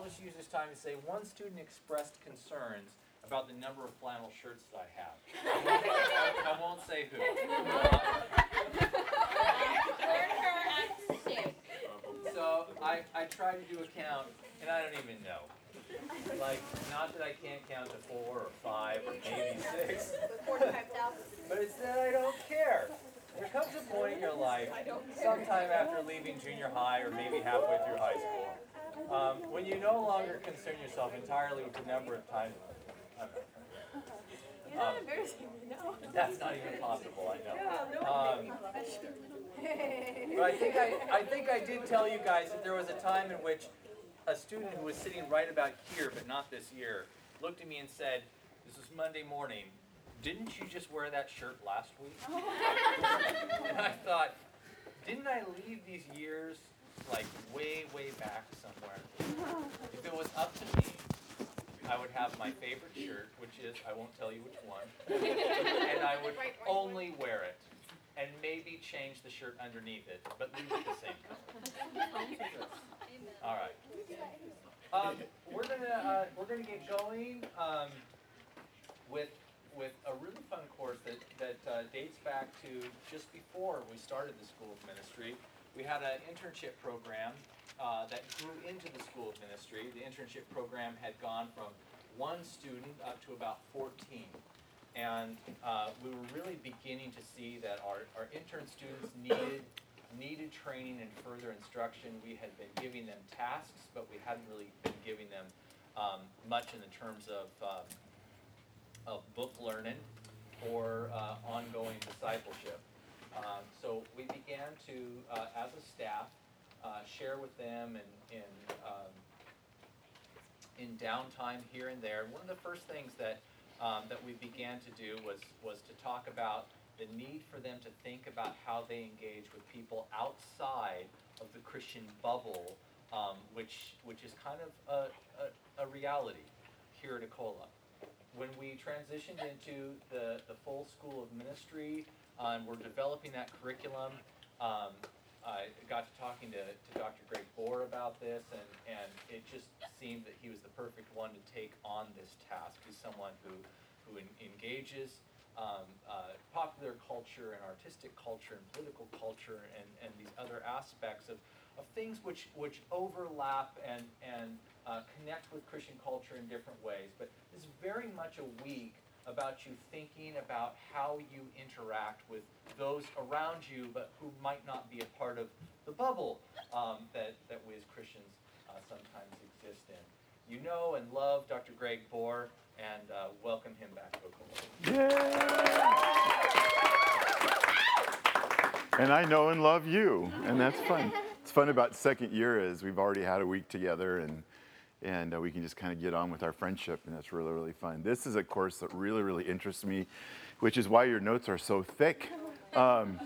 I'll just use this time to say one student expressed concerns about the number of flannel shirts that I have. I, I won't say who. so I, I try to do a count, and I don't even know. Like, not that I can't count to four or five or maybe six, but it's that I don't care. There comes a point in your life, sometime after leaving junior high or maybe halfway through high school, um, when you no longer concern yourself entirely with the number of times. You're not embarrassing me, no. That's not even possible, I know. No. Um, but I think I, I think I did tell you guys that there was a time in which a student who was sitting right about here, but not this year, looked at me and said, "This was Monday morning. Didn't you just wear that shirt last week?" and I thought, didn't I leave these years like way, way back somewhere? If it was up to me, I would have my favorite shirt, which is I won't tell you which one, and I would only wear it and maybe change the shirt underneath it, but leave it the same color. All right. Um, we're gonna uh, we're gonna get going um, with with a really fun course that that uh, dates back to just before we started the School of Ministry. We had an internship program uh, that grew into the School of Ministry. The internship program had gone from one student up to about 14. And uh, we were really beginning to see that our, our intern students needed, needed training and further instruction. We had been giving them tasks, but we hadn't really been giving them um, much in the terms of, um, of book learning or uh, ongoing discipleship. Um, so we began to, uh, as a staff, uh, share with them and, um, in downtime here and there. One of the first things that um, that we began to do was was to talk about the need for them to think about how they engage with people outside of the Christian bubble, um, which which is kind of a, a, a reality here at Ecola. When we transitioned into the, the full school of ministry, and we're developing that curriculum, um, I got to talking to, to Dr. Greg Bohr about this, and, and it just seemed that he was the perfect one to take on this task. He's someone who, who en- engages um, uh, popular culture and artistic culture and political culture and, and these other aspects of, of things which, which overlap and, and uh, connect with Christian culture in different ways. But it's very much a week about you thinking about how you interact with those around you, but who might not be a part of the bubble um, that, that we as Christians uh, sometimes exist in. You know and love Dr. Greg Bohr, and uh, welcome him back to Oklahoma. And I know and love you, and that's fun. It's fun about second year is we've already had a week together, and and uh, we can just kind of get on with our friendship, and that's really, really fun. This is a course that really, really interests me, which is why your notes are so thick. Um,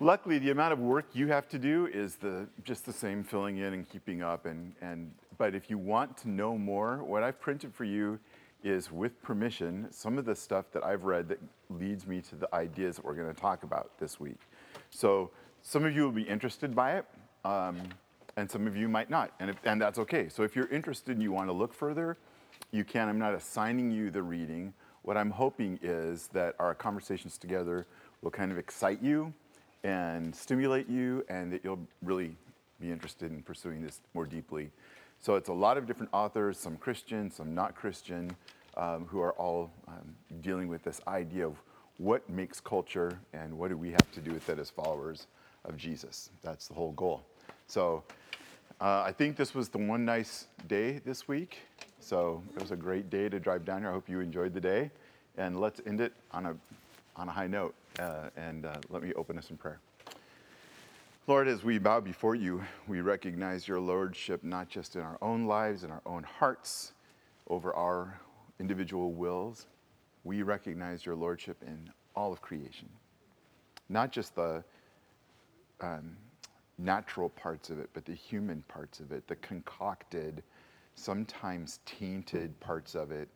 luckily, the amount of work you have to do is the just the same, filling in and keeping up. And, and but if you want to know more, what I've printed for you is, with permission, some of the stuff that I've read that leads me to the ideas that we're going to talk about this week. So some of you will be interested by it. Um, and some of you might not, and, if, and that's okay. So if you're interested and you want to look further, you can. I'm not assigning you the reading. What I'm hoping is that our conversations together will kind of excite you and stimulate you, and that you'll really be interested in pursuing this more deeply. So it's a lot of different authors, some Christian, some not Christian, um, who are all um, dealing with this idea of what makes culture and what do we have to do with it as followers of Jesus. That's the whole goal. So uh, I think this was the one nice day this week. So it was a great day to drive down here. I hope you enjoyed the day. And let's end it on a, on a high note. Uh, and uh, let me open us in prayer. Lord, as we bow before you, we recognize your lordship not just in our own lives, in our own hearts, over our individual wills. We recognize your lordship in all of creation, not just the um, natural parts of it, but the human parts of it, the concocted, sometimes tainted parts of it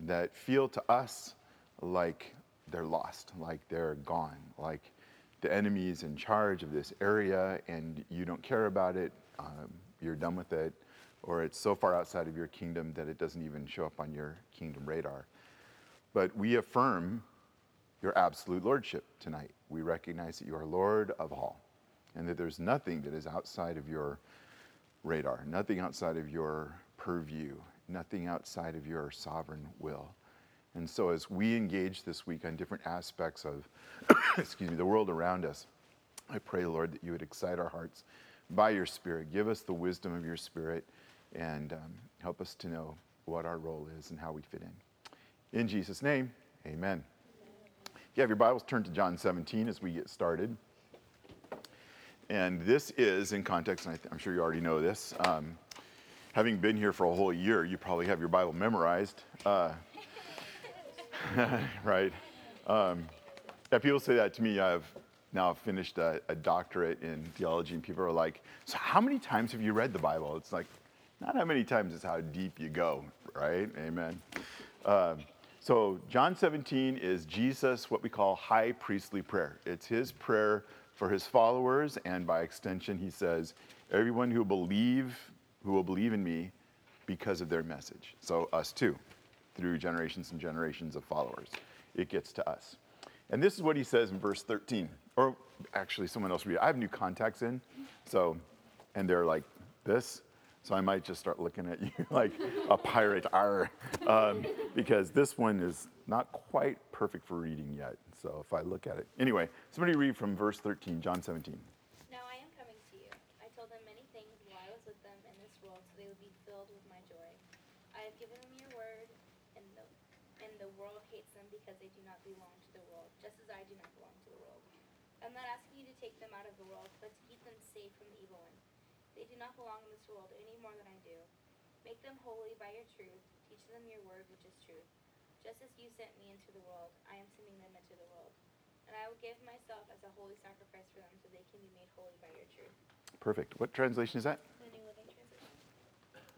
that feel to us like they're lost, like they're gone, like the enemy is in charge of this area and you don't care about it, um, you're done with it. or it's so far outside of your kingdom that it doesn't even show up on your kingdom radar. But we affirm your absolute lordship tonight. We recognize that you are Lord of all and that there's nothing that is outside of your radar, nothing outside of your purview, nothing outside of your sovereign will. And so as we engage this week on different aspects of excuse me, the world around us, I pray, Lord, that you would excite our hearts by your Spirit. Give us the wisdom of your Spirit and um, help us to know what our role is and how we fit in. In Jesus' name, amen. If you have your Bibles, turn to John 17 as we get started. And this is in context, and I am sure you already know this. Um, having been here for a whole year, you probably have your Bible memorized. Uh, right? Um, yeah, people say that to me. I've now finished a, a, doctorate in theology, and people are like, So, how many times have you read the Bible? It's like, not how many times, it's how deep you go, right? Amen. Um, so, John 17 is Jesus, what we call high priestly prayer. It's his prayer for his followers, and by extension, he says, Everyone who believe, who will believe in me because of their message. So, us too, through generations and generations of followers. It gets to us. And this is what he says in verse 13. Or actually, someone else read it. I have new contacts in, so, and they're like this. So I might just start looking at you like a pirate, R, um, because this one is not quite perfect for reading yet. So if I look at it. Anyway, somebody read from verse 13, John 17. Now I am coming to you. I told them many things while I was with them in this world, so they would be filled with my joy. I have given them your word, and the, and the world hates them because they do not belong to the world, just as I do not belong to the world. I'm not asking you to take them out of the world, but to keep them safe from the evil one. They do not belong in this world any more than I do. Make them holy by your truth. Teach them your word, which is truth. Just as you sent me into the world, I am sending them into the world. And I will give myself as a holy sacrifice for them so they can be made holy by your truth. Perfect. What translation is that? The New Living Translation.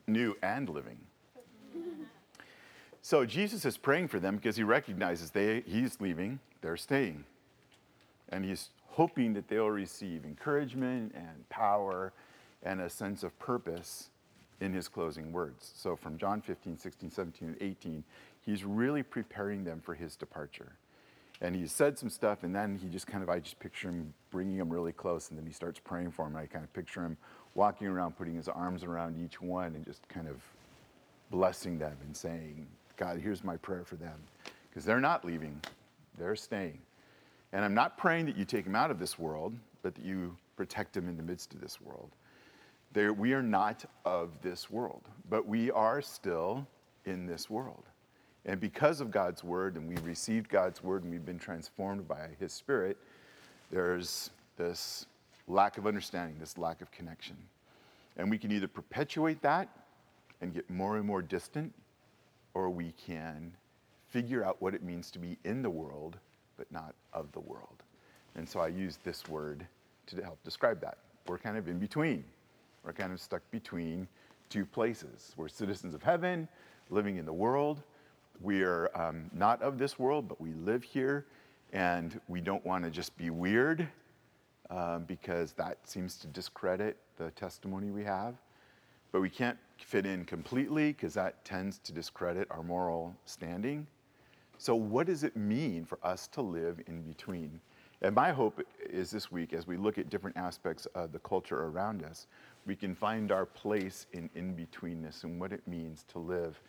New and living. so Jesus is praying for them because he recognizes they, he's leaving, they're staying. And he's hoping that they'll receive encouragement and power and a sense of purpose in his closing words. So from John 15, 16, 17, and 18, he's really preparing them for his departure. And he said some stuff, and then he just kind of, I just picture him bringing them really close, and then he starts praying for them. I kind of picture him walking around, putting his arms around each one, and just kind of blessing them and saying, God, here's my prayer for them. Because they're not leaving, they're staying. And I'm not praying that you take them out of this world, but that you protect them in the midst of this world. They're, we are not of this world, but we are still in this world. And because of God's word, and we've received God's word and we've been transformed by his spirit, there's this lack of understanding, this lack of connection. And we can either perpetuate that and get more and more distant, or we can figure out what it means to be in the world, but not of the world. And so I use this word to help describe that. We're kind of in between. We're kind of stuck between two places. We're citizens of heaven, living in the world, we are um, not of this world, but we live here, and we don't want to just be weird um, because that seems to discredit the testimony we have. But we can't fit in completely because that tends to discredit our moral standing. So, what does it mean for us to live in between? And my hope is this week, as we look at different aspects of the culture around us, we can find our place in in betweenness and what it means to live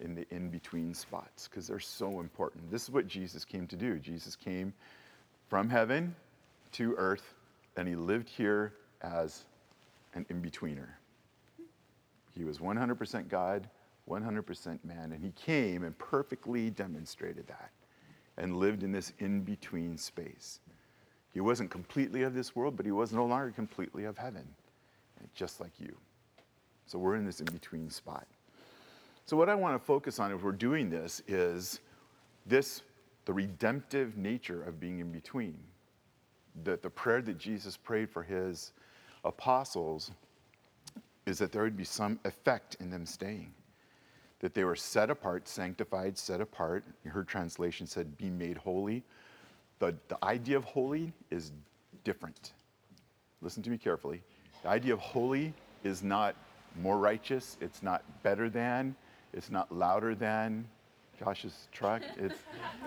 in the in between spots because they're so important. This is what Jesus came to do. Jesus came from heaven to earth, and he lived here as an in betweener. He was 100% God, 100% man, and he came and perfectly demonstrated that and lived in this in between space. He wasn't completely of this world, but he was no longer completely of heaven, just like you. So we're in this in between spot. So, what I want to focus on if we're doing this is this the redemptive nature of being in between. That the prayer that Jesus prayed for his apostles is that there would be some effect in them staying. That they were set apart, sanctified, set apart. Her translation said, be made holy. The, the idea of holy is different. Listen to me carefully. The idea of holy is not more righteous, it's not better than, it's not louder than Josh's truck. It's,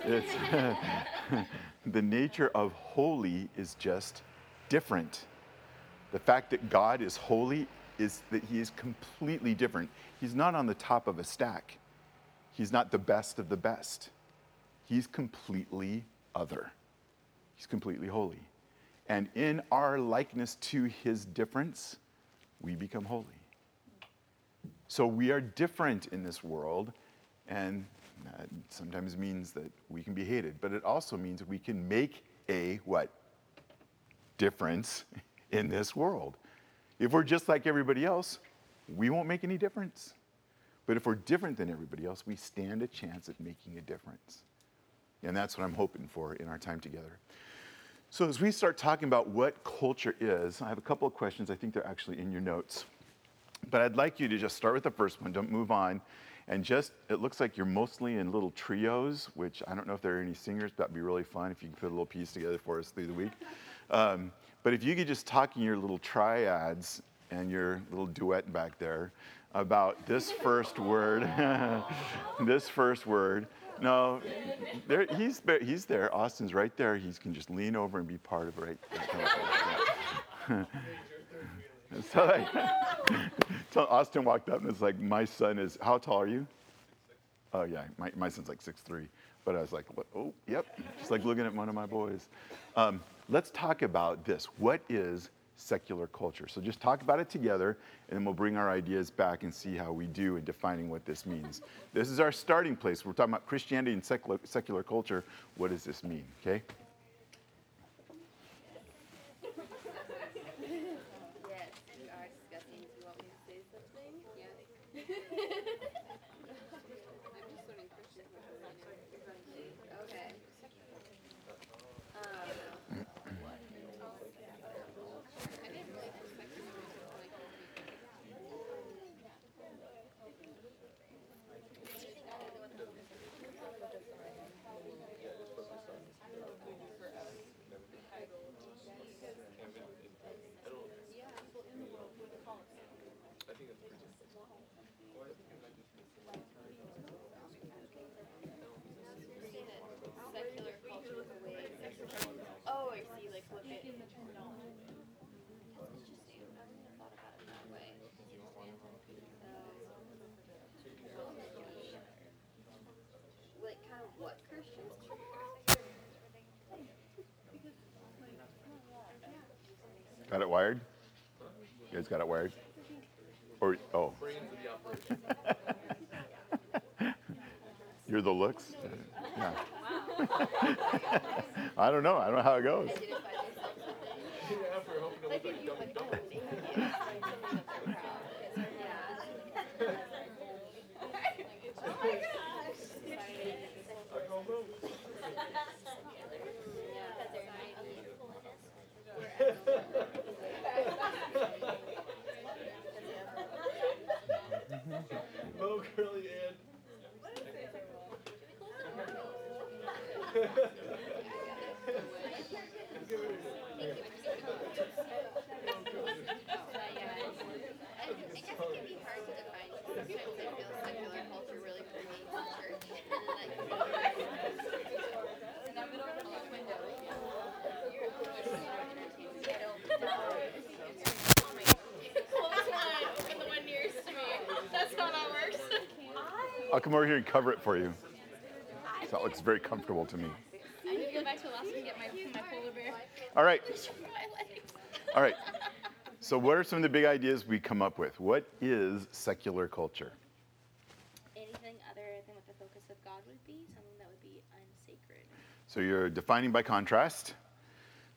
it's the nature of holy is just different. The fact that God is holy is that he is completely different. He's not on the top of a stack. He's not the best of the best. He's completely other. He's completely holy. And in our likeness to his difference, we become holy. So we are different in this world, and that sometimes means that we can be hated, but it also means we can make a what? Difference in this world. If we're just like everybody else, we won't make any difference. But if we're different than everybody else, we stand a chance at making a difference. And that's what I'm hoping for in our time together. So, as we start talking about what culture is, I have a couple of questions. I think they're actually in your notes. But I'd like you to just start with the first one, don't move on. And just, it looks like you're mostly in little trios, which I don't know if there are any singers, but that'd be really fun if you can put a little piece together for us through the week. Um, but if you could just talk in your little triads and your little duet back there about this first word, this first word. No, there, he's, he's there. Austin's right there. He can just lean over and be part of it right. so, like, so Austin walked up and it's like, my son is, how tall are you? Oh yeah, my, my son's like six three. But I was like, what? oh, yep, just like looking at one of my boys. Um, let's talk about this. What is secular culture? So just talk about it together, and then we'll bring our ideas back and see how we do in defining what this means. This is our starting place. We're talking about Christianity and secular, secular culture. What does this mean? Okay? Yes, we are discussing. Do you want me to say something? Yeah. I'm just learning Christian. Okay. Um, I didn't really expect you to like. secular culture with the way. Oh, I see. Like look at. That's interesting. I wouldn't have thought about it that way. So, like kind of what Christians Got it wired? You guys got it wired? Or, oh. You're the looks? Yeah. I don't know. I don't know how it goes. identify myself with. Like if you like don't name it, something that they're proud of. Yeah. Mo Curly and I guess it can be hard to define. Sometimes I feel secular culture really permeates the church, and then like. In the middle of the window. You're I don't know. Close one, open the one nearest to me. That's how that works. I'll come over here and cover it for you. So that looks very comfortable to me. I need to go back to Alaska and get my, my polar bear. All right. All right. So, what are some of the big ideas we come up with? What is secular culture? Anything other than what the focus of God would be, something that would be unsacred. So, you're defining by contrast.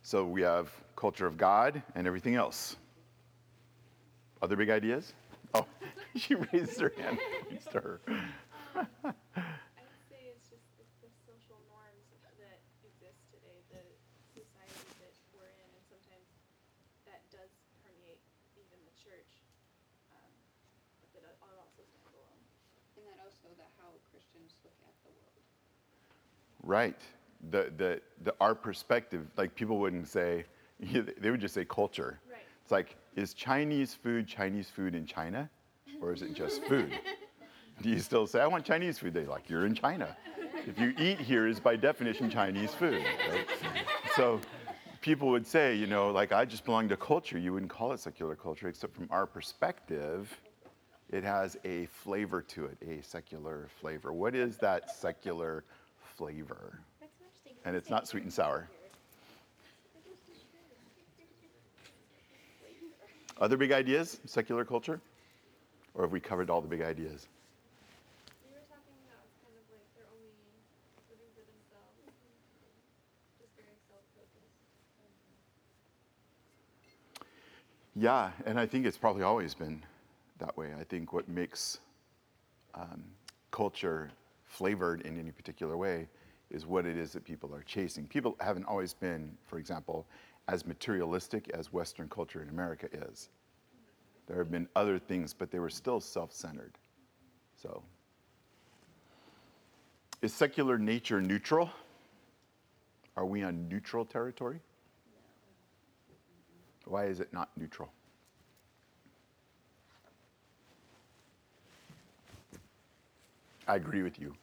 So, we have culture of God and everything else. Other big ideas? Oh, she raised her hand. Thanks to her. I'd say it's just the, the social norms that exist today, the society that we're in, and sometimes that does permeate even the church. Um, but that it also stands alone. And that also that how Christians look at the world. Right. The, the, the, our perspective, like people wouldn't say, they would just say culture. Right. It's like, is Chinese food Chinese food in China? Or is it just food? Do you still say, I want Chinese food? They're like, you're in China. If you eat here is by definition Chinese food. Right? So people would say, you know, like I just belong to culture. You wouldn't call it secular culture, except from our perspective, it has a flavor to it, a secular flavor. What is that secular flavor? And it's not sweet and sour. Other big ideas, secular culture? Or have we covered all the big ideas? We were talking about it's kind of like they're only living for themselves, just very self-focused. Yeah, and I think it's probably always been that way. I think what makes um, culture flavored in any particular way is what it is that people are chasing. People haven't always been, for example, as materialistic as Western culture in America is. There have been other things, but they were still self centered. So, is secular nature neutral? Are we on neutral territory? Why is it not neutral? I agree with you.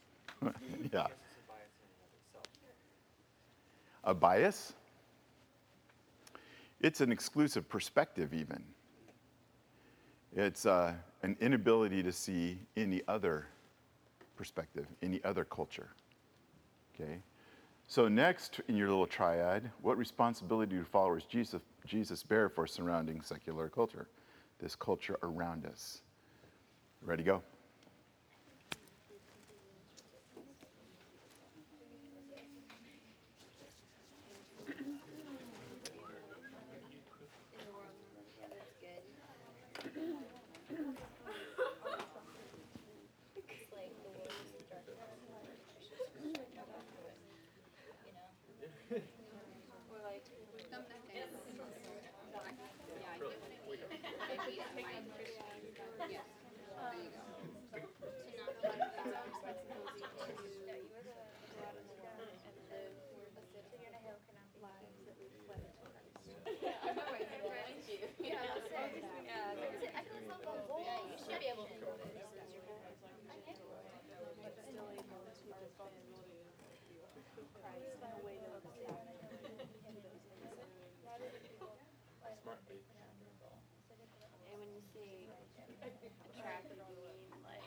yeah. A bias? It's an exclusive perspective, even. It's uh, an inability to see any other perspective, any other culture. Okay? So, next in your little triad, what responsibility do followers Jesus, Jesus bear for surrounding secular culture, this culture around us? Ready, to go. In the world, yeah, that's good. It's like the world is dark. You know? Or like, dump that down. Yeah, I get what it means. Maybe it might, yeah, there you go. To not go out of our responsibility to, that you are the, go out in the world and live a city in a hill cannot be lives that we've fled to Christ. Yeah, that's it. Yeah, that's it. I feel it's not the Yeah, you should be able to. And when you say attractive, you mean like,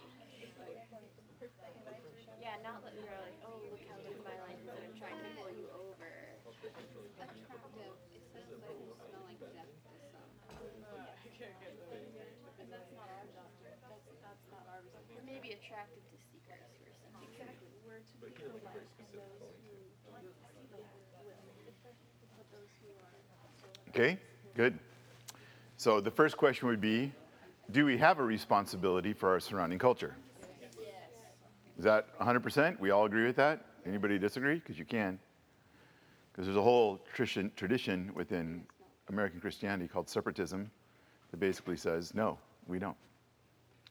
yeah, not that you're like, oh, look how good my life is, and I'm trying to pull you over. Attractive, it says that it will smell like death to some. And that's not our job, that's, that's not our responsibility. Or maybe Okay, good. So, the first question would be Do we have a responsibility for our surrounding culture? Is that 100%? We all agree with that? Anybody disagree? Because you can. Because there's a whole tradition within American Christianity called separatism that basically says, no, we don't.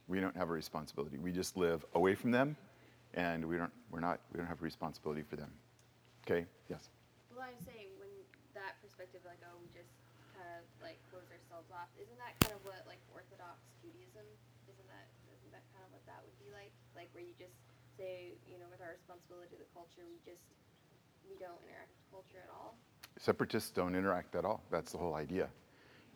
We don't have a responsibility. We just live away from them, and we don't, we're not, we don't have a responsibility for them. Okay? Yes. Well, I'm saying when that perspective, like, oh, we just kind of like close ourselves off. Isn't that kind of what like Orthodox Judaism? Isn't that isn't that kind of what that would be like? Like where you just say, you know, with our responsibility to the culture, we just we don't interact with culture at all. Separatists don't interact at all. That's the whole idea.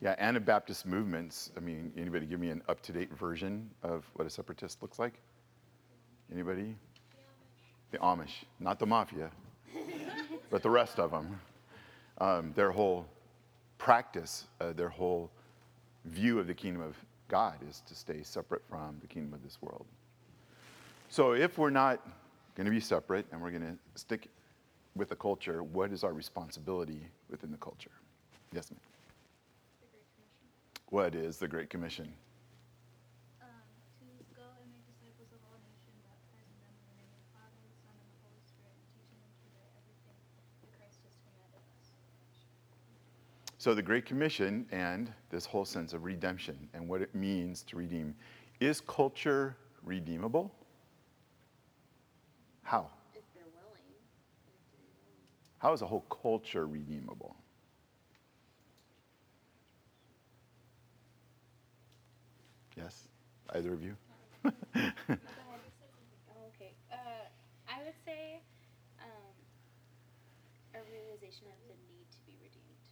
Yeah, Anabaptist movements. I mean, anybody give me an up-to-date version of what a separatist looks like? Anybody? The Amish, not the mafia, but the rest of them. Um, their whole practice, uh, their whole view of the kingdom of God is to stay separate from the kingdom of this world. So if we're not going to be separate and we're going to stick with the culture, what is our responsibility within the culture? Yes, ma'am. What is the Great Commission? Um, to go and make disciples of all nations, baptizing them in the name of the Father, Son, and the Holy Spirit, and teaching them to obey everything that Christ has commanded us. So, the Great Commission and this whole sense of redemption and what it means to redeem. Is culture redeemable? How? If they're willing. How is a whole culture redeemable? Yes? Either of you? Oh, okay. Uh, I would say um, a realization of the need to be redeemed.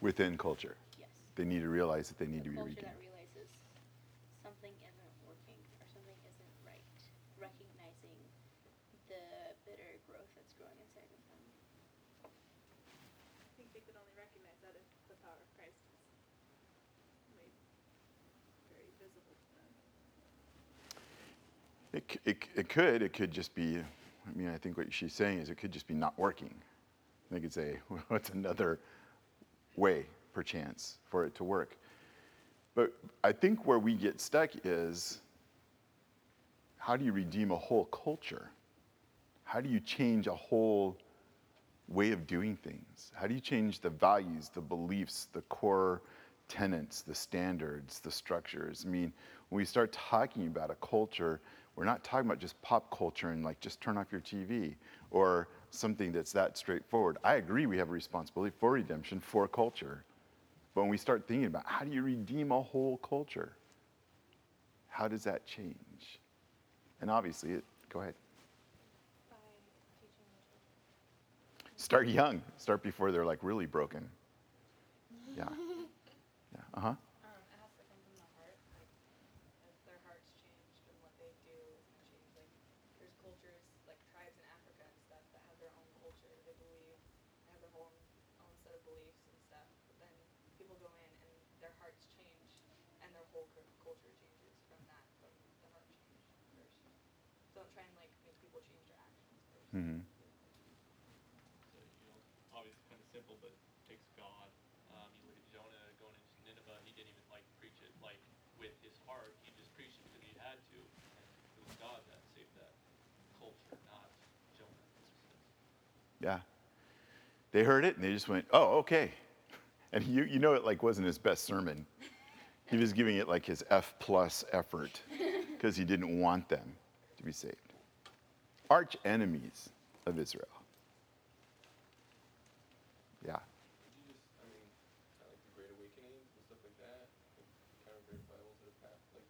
Within culture. Yes. They need to realize that they need to be redeemed. that realizes something isn't working or something isn't right. Recognizing the bitter growth that's growing inside of them. I think they could only recognize that if the power of Christ is made very visible to them. It, it, it could. It could just be, I mean, I think what she's saying is it could just be not working. They could say, what's another way, perchance, for it to work? But I think where we get stuck is how do you redeem a whole culture? How do you change a whole way of doing things? How do you change the values, the beliefs, the core tenets, the standards, the structures? I mean, when we start talking about a culture, we're not talking about just pop culture and like just turn off your TV or something that's that straightforward. I agree we have a responsibility for redemption for culture. But when we start thinking about how do you redeem a whole culture? How does that change? And obviously, it, go ahead. By teaching the children. Start young. Start before they're like really broken. Yeah. Yeah. Uh huh. Um, it has to come from the heart, like if their heart's changed and what they do is gonna change. Like there's cultures, like tribes in Africa and stuff that have their own culture. They believe they have their whole own set of beliefs and stuff. But then people go in and their hearts change and their whole cul- culture changes from that, from the heart change first. Don't try and like make people change their actions first. hmm So, you know, obviously kind of simple, but takes God. Um, you look at Jonah going into Nineveh, he didn't even like preach it like with his heart. He just preached it because he had to. And it was God that saved that culture, not Jonah. Yeah. They heard it and they just went, oh, okay. And you, you know it like wasn't his best sermon. He was giving it like his F plus effort because he didn't want them to be saved. Arch enemies of Israel. Yeah. Could you just, I mean, kind of like the Great Awakenings and stuff like that, like kind of great Bibles that have passed, like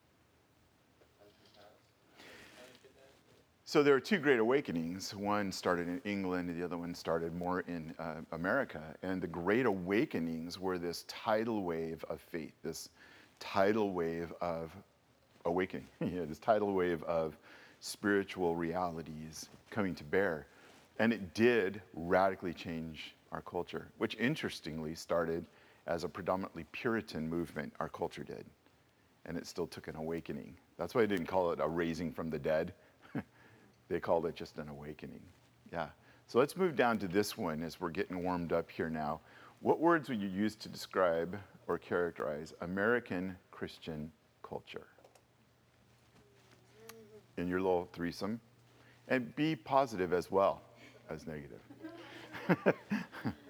times in the past. Kind of get that. So there are two great awakenings. One started in England, and the other one started more in uh, America. And the great awakenings were this tidal wave of faith, this tidal wave of awakening, this tidal wave of spiritual realities coming to bear. And it did radically change our culture, which interestingly started as a predominantly Puritan movement, our culture did. And it still took an awakening. That's why I didn't call it a raising from the dead. They called it just an awakening. Yeah. So let's move down to this one as we're getting warmed up here now. What words would you use to describe or characterize American Christian culture? In your little threesome. And be positive as well as negative.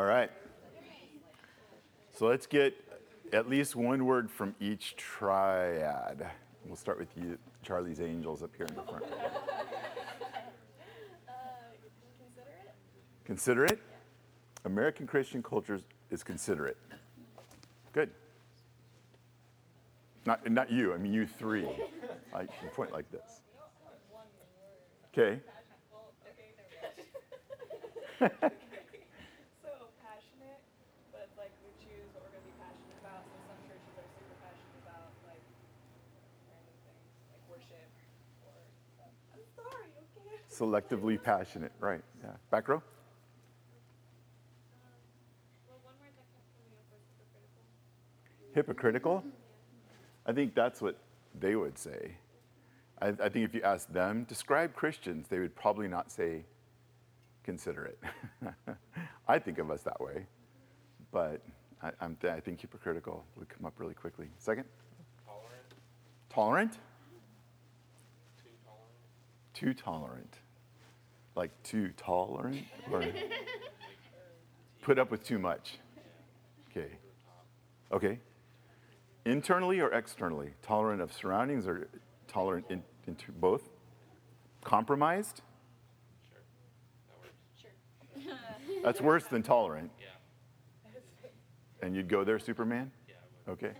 All right. So let's get at least one word from each triad. We'll start with you, Charlie's Angels up here in the front. Uh, considerate. Considerate? American Christian culture is considerate. Good. Not, not you, I mean you three. I you point like this. Okay. Well, okay, never mind. so passionate, but it's like we choose what we're gonna be passionate about. So some churches are super passionate about like random things, like worship or stuff. I'm sorry, okay. Selectively passionate, right. Yeah. Back row? Well, one word that kept coming up was hypocritical. Hypocritical? I think that's what they would say. I, I think if you ask them, describe Christians, they would probably not say considerate. I think of us that way, but I, I'm, I think hypocritical would come up really quickly. Second? Tolerant, Tolerant? too tolerant. Too tolerant. Like too tolerant? Or put up with too much? Okay. Okay. Internally or externally? Tolerant of surroundings or tolerant in, into both? Compromised? Sure, that. That's worse than tolerant. Yeah, And you'd go there, Superman? yeah, I would. Okay.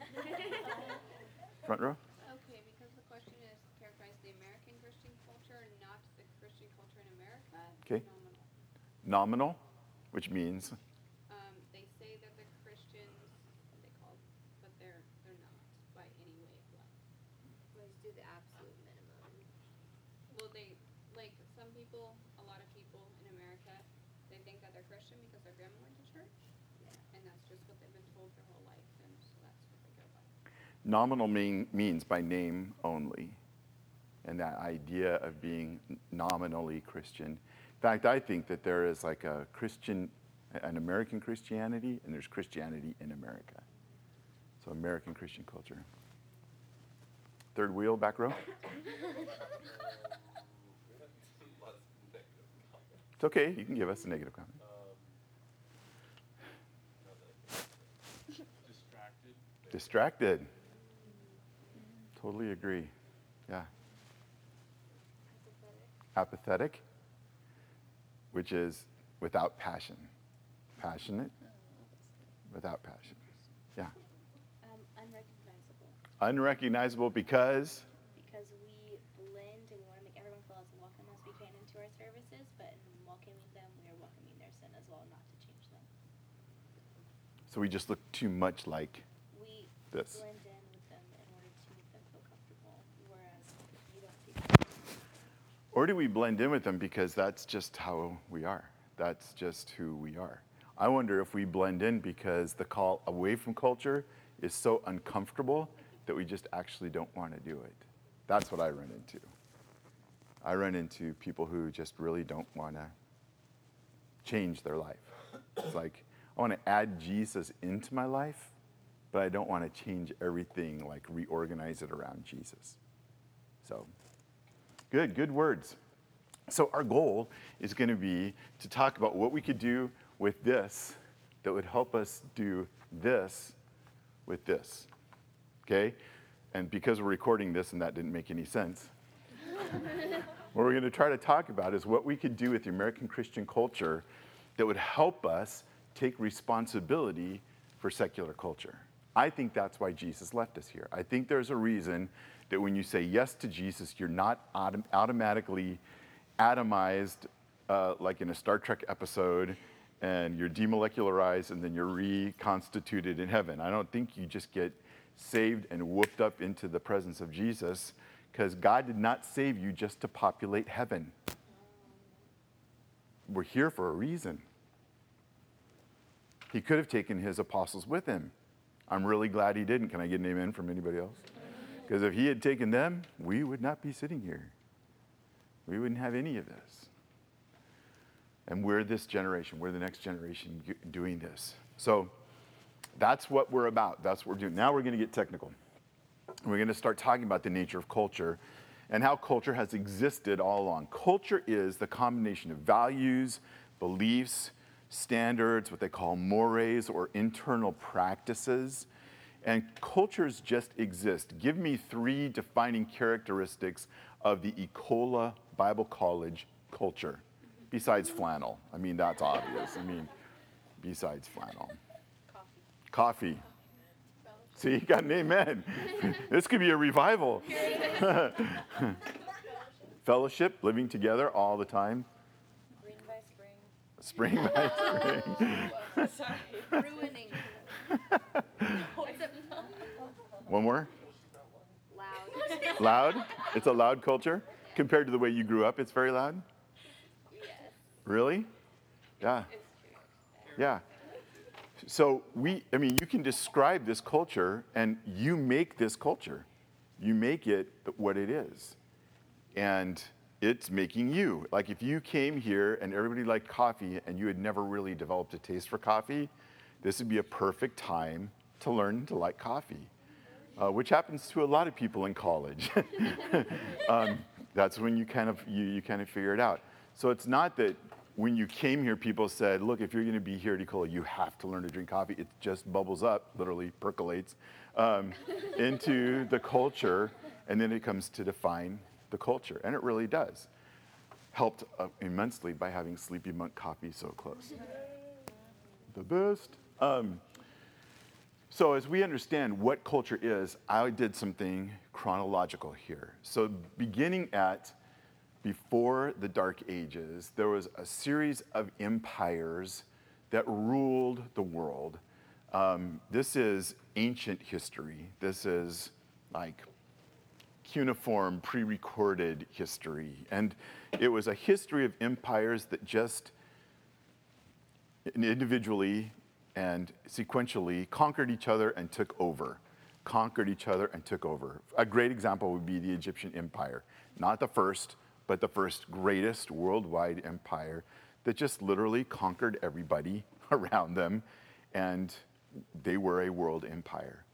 Front row? Okay, because the question is characterize the American Christian culture, not the Christian culture in America. Okay. Nominal. Nominal, which means Um, they say that they're Christians, what they call, but they're they're not by any way of life. Let's do the absolute minimum. Well, they like some people, a lot of people in America, they think that they're Christian because their grandma went to church, and that's just what they've been told their whole life, and so that's what they go by. nominal mean, means by name only. And that idea of being nominally Christian. In fact, I think that there is like a Christian, an American Christianity, and there's Christianity in America. So, American Christian culture. Third wheel, back row. Lots of negative comments. It's okay, you can give us a negative comment. Um, now that I think of it. Distracted. Distracted. Totally agree. Yeah. Apathetic, which is without passion. Passionate, without passion. Yeah. Um, unrecognizable. Unrecognizable because Because we blend and we want to make everyone feel as welcome as we can into our services, but in welcoming them, we are welcoming their sin as well, not to change them. so we just look too much like We this. blend in with them in order to make them feel comfortable, whereas you don't see them. Or do we blend in with them because that's just how we are? That's just who we are. I wonder if we blend in because the call away from culture is so uncomfortable that we just actually don't want to do it. That's what I run into. I run into people who just really don't want to change their life. It's like, I want to add Jesus into my life, but I don't want to change everything, like reorganize it around Jesus. So, Good, good words. So, our goal is going to be to talk about what we could do with this that would help us do this with this. Okay? And because we're recording this and that didn't make any sense, what we're going to try to talk about is what we could do with the American Christian culture that would help us take responsibility for secular culture. I think that's why Jesus left us here. I think there's a reason that when you say yes to Jesus, you're not autom- automatically atomized uh, like in a Star Trek episode and you're demolecularized and then you're reconstituted in heaven. I don't think you just get saved and whooped up into the presence of Jesus because God did not save you just to populate heaven. We're here for a reason. He could have taken his apostles with him. I'm really glad he didn't. Can I get an amen from anybody else? Because if he had taken them, we would not be sitting here. We wouldn't have any of this. And we're this generation, we're the next generation doing this. So that's what we're about. That's what we're doing. Now we're going to get technical. We're going to start talking about the nature of culture and how culture has existed all along. Culture is the combination of values, beliefs, standards, what they call mores or internal practices. And cultures just exist. Give me three defining characteristics of the Ecola Bible College culture, besides flannel. I mean, that's obvious. I mean, besides flannel. Coffee. See, you got an amen. this could be a revival. Fellowship, living together all the time. Green by spring. Spring by spring. Sorry, ruining. One more. Loud. Loud. It's a loud culture compared to the way you grew up. It's very loud. yes. Really? Yeah. Yeah. So we, I mean, you can describe this culture, and you make this culture. You make it what it is, and it's making you. Like if you came here and everybody liked coffee, and you had never really developed a taste for coffee, this would be a perfect time to learn to like coffee, uh, which happens to a lot of people in college. um, that's when you kind of you, you kind of figure it out. So it's not that when you came here, people said, look, if you're going to be here at Ecola, you have to learn to drink coffee. It just bubbles up, literally percolates um, into the culture, and then it comes to define the culture. And it really does. Helped uh, immensely by having Sleepy Monk coffee so close. The best. Um, so, as we understand what culture is, I did something chronological here. So, beginning at before the Dark Ages, there was a series of empires that ruled the world. Um, this is ancient history. This is like cuneiform, pre recorded history. And it was a history of empires that just individually and sequentially conquered each other and took over. Conquered each other and took over. A great example would be the Egyptian Empire. Not the first, but the first greatest worldwide empire that just literally conquered everybody around them, and they were a world empire.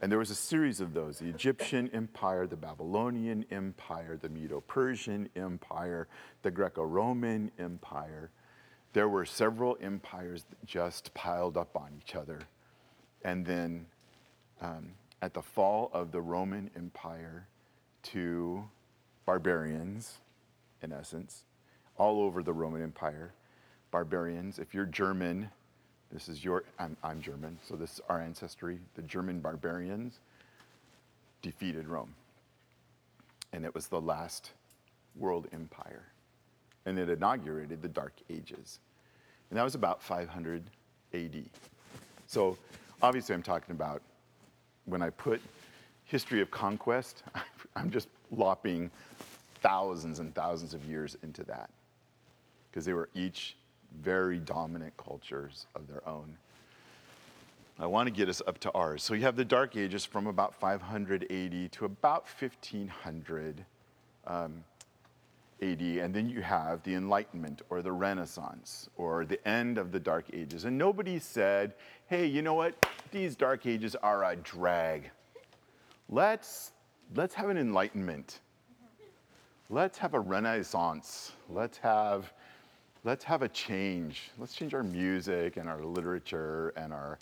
And there was a series of those the Egyptian Empire, the Babylonian Empire, the Medo Persian Empire, the Greco Roman Empire. There were several empires that just piled up on each other. And then um, at the fall of the Roman Empire to barbarians, in essence, all over the Roman Empire. Barbarians, if you're German, this is your, I'm, I'm German, so this is our ancestry. The German barbarians defeated Rome. And it was the last world empire. And it inaugurated the Dark Ages. And that was about 500 AD. So obviously, I'm talking about when I put history of conquest, I'm just lopping thousands and thousands of years into that because they were each very dominant cultures of their own. I want to get us up to ours. So you have the Dark Ages from about 580 to about 1500 um, AD, and then you have the Enlightenment or the Renaissance or the end of the Dark Ages. And nobody said, hey, you know what? These Dark Ages are a drag. Let's, let's have an Enlightenment let's have a renaissance. Let's have, let's have a change. Let's change our music and our literature and our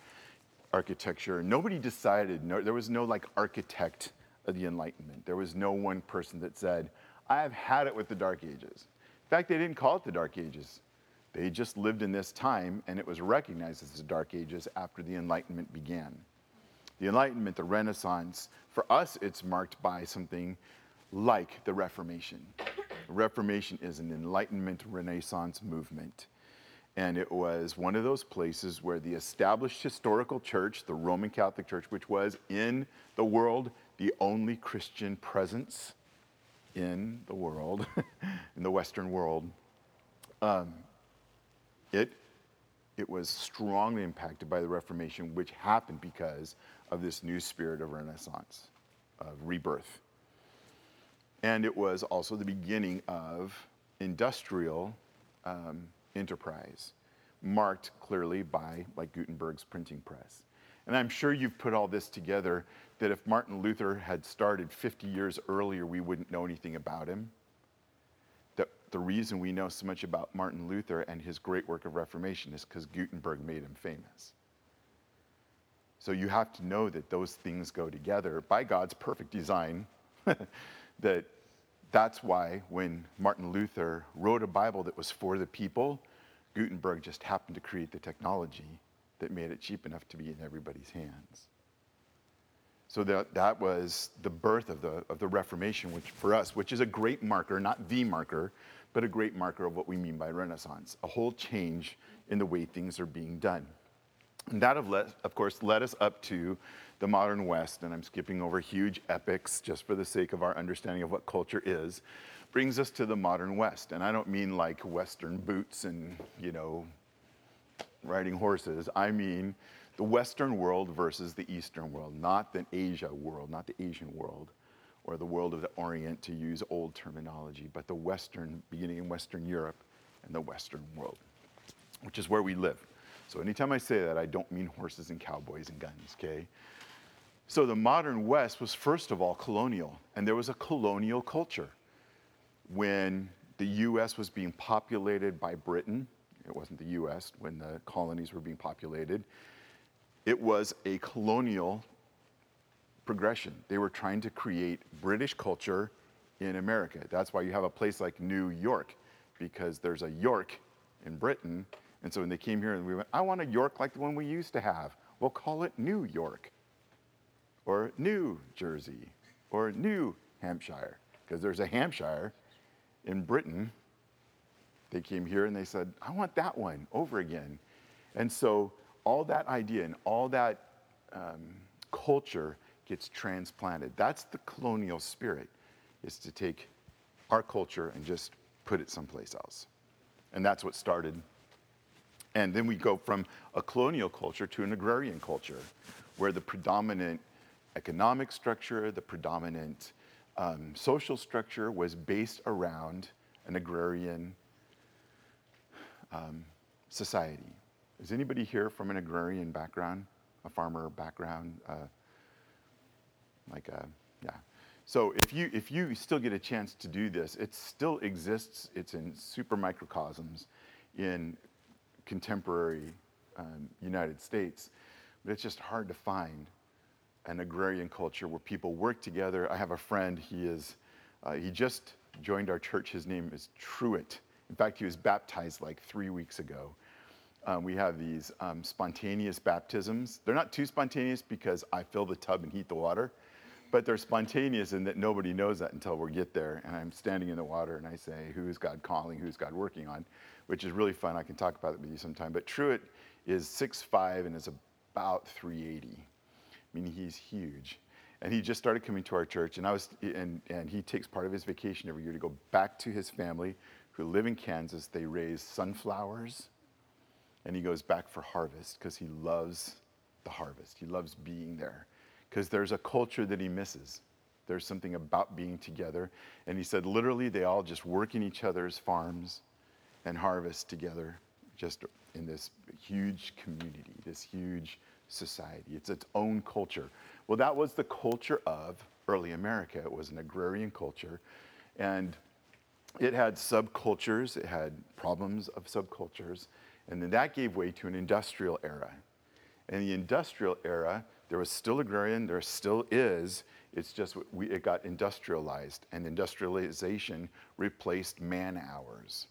architecture. Nobody decided, no, there was no like architect of the Enlightenment. There was no one person that said, I have had it with the Dark Ages. In fact, they didn't call it the Dark Ages. They just lived in this time and it was recognized as the Dark Ages after the Enlightenment began. The Enlightenment, the Renaissance, for us, it's marked by something like the Reformation. The Reformation is an Enlightenment Renaissance movement. And it was one of those places where the established historical church, the Roman Catholic Church, which was in the world the only Christian presence in the world, in the Western world, um, it, it was strongly impacted by the Reformation, which happened because of this new spirit of Renaissance, of rebirth. And it was also the beginning of industrial um, enterprise, marked clearly by like Gutenberg's printing press. And I'm sure you've put all this together that if Martin Luther had started 50 years earlier, we wouldn't know anything about him. That the reason we know so much about Martin Luther and his great work of Reformation is because Gutenberg made him famous. So you have to know that those things go together by God's perfect design. that that's why when Martin Luther wrote a Bible that was for the people, Gutenberg just happened to create the technology that made it cheap enough to be in everybody's hands. So that, that was the birth of the, of the Reformation, which for us, which is a great marker, not the marker, but a great marker of what we mean by Renaissance, a whole change in the way things are being done. And that, of, le- of course, led us up to the modern West, and I'm skipping over huge epics just for the sake of our understanding of what culture is, brings us to the modern West. And I don't mean like Western boots and, you know, riding horses. I mean the Western world versus the Eastern world, not the Asia world, not the Asian world, or the world of the Orient to use old terminology, but the Western, beginning in Western Europe and the Western world, which is where we live. So anytime I say that, I don't mean horses and cowboys and guns, okay? So the modern West was first of all colonial, and there was a colonial culture. When the US was being populated by Britain, it wasn't the US, when the colonies were being populated, it was a colonial progression. They were trying to create British culture in America. That's why you have a place like New York, because there's a York in Britain. And so when they came here and we went, I want a York like the one we used to have. We'll call it New York, or New Jersey, or New Hampshire, because there's a Hampshire in Britain. They came here and they said, I want that one over again. And so all that idea and all that um, culture gets transplanted. That's the colonial spirit, is to take our culture and just put it someplace else. And that's what started. And then we go from a colonial culture to an agrarian culture, where the predominant economic structure, the predominant um, social structure was based around an agrarian um, society. Is anybody here from an agrarian background, a farmer background? Uh, like, a, yeah. So if you if you still get a chance to do this, it still exists. It's in super microcosms in contemporary um, United States, but it's just hard to find an agrarian culture where people work together. I have a friend. He is uh, he just joined our church. His name is Truett. In fact, he was baptized like three weeks ago. Um, we have these um, spontaneous baptisms. They're not too spontaneous because I fill the tub and heat the water, but they're spontaneous in that nobody knows that until we get there. And I'm standing in the water and I say, Who's God calling? Who's God working on? Which is really fun. I can talk about it with you sometime. But Truett is 6'5 and is about 380, I mean, he's huge. And he just started coming to our church, and I was, and, and he takes part of his vacation every year to go back to his family who live in Kansas. They raise sunflowers, and he goes back for harvest because he loves the harvest. He loves being there because there's a culture that he misses. There's something about being together. And he said, literally, they all just work in each other's farms and harvest together, just in this huge community, this huge society. It's its own culture. Well, that was the culture of early America. It was an agrarian culture. And it had subcultures, it had problems of subcultures, and then that gave way to an industrial era. In the industrial era, there was still agrarian, there still is, it's just we, it got industrialized, and industrialization replaced man hours.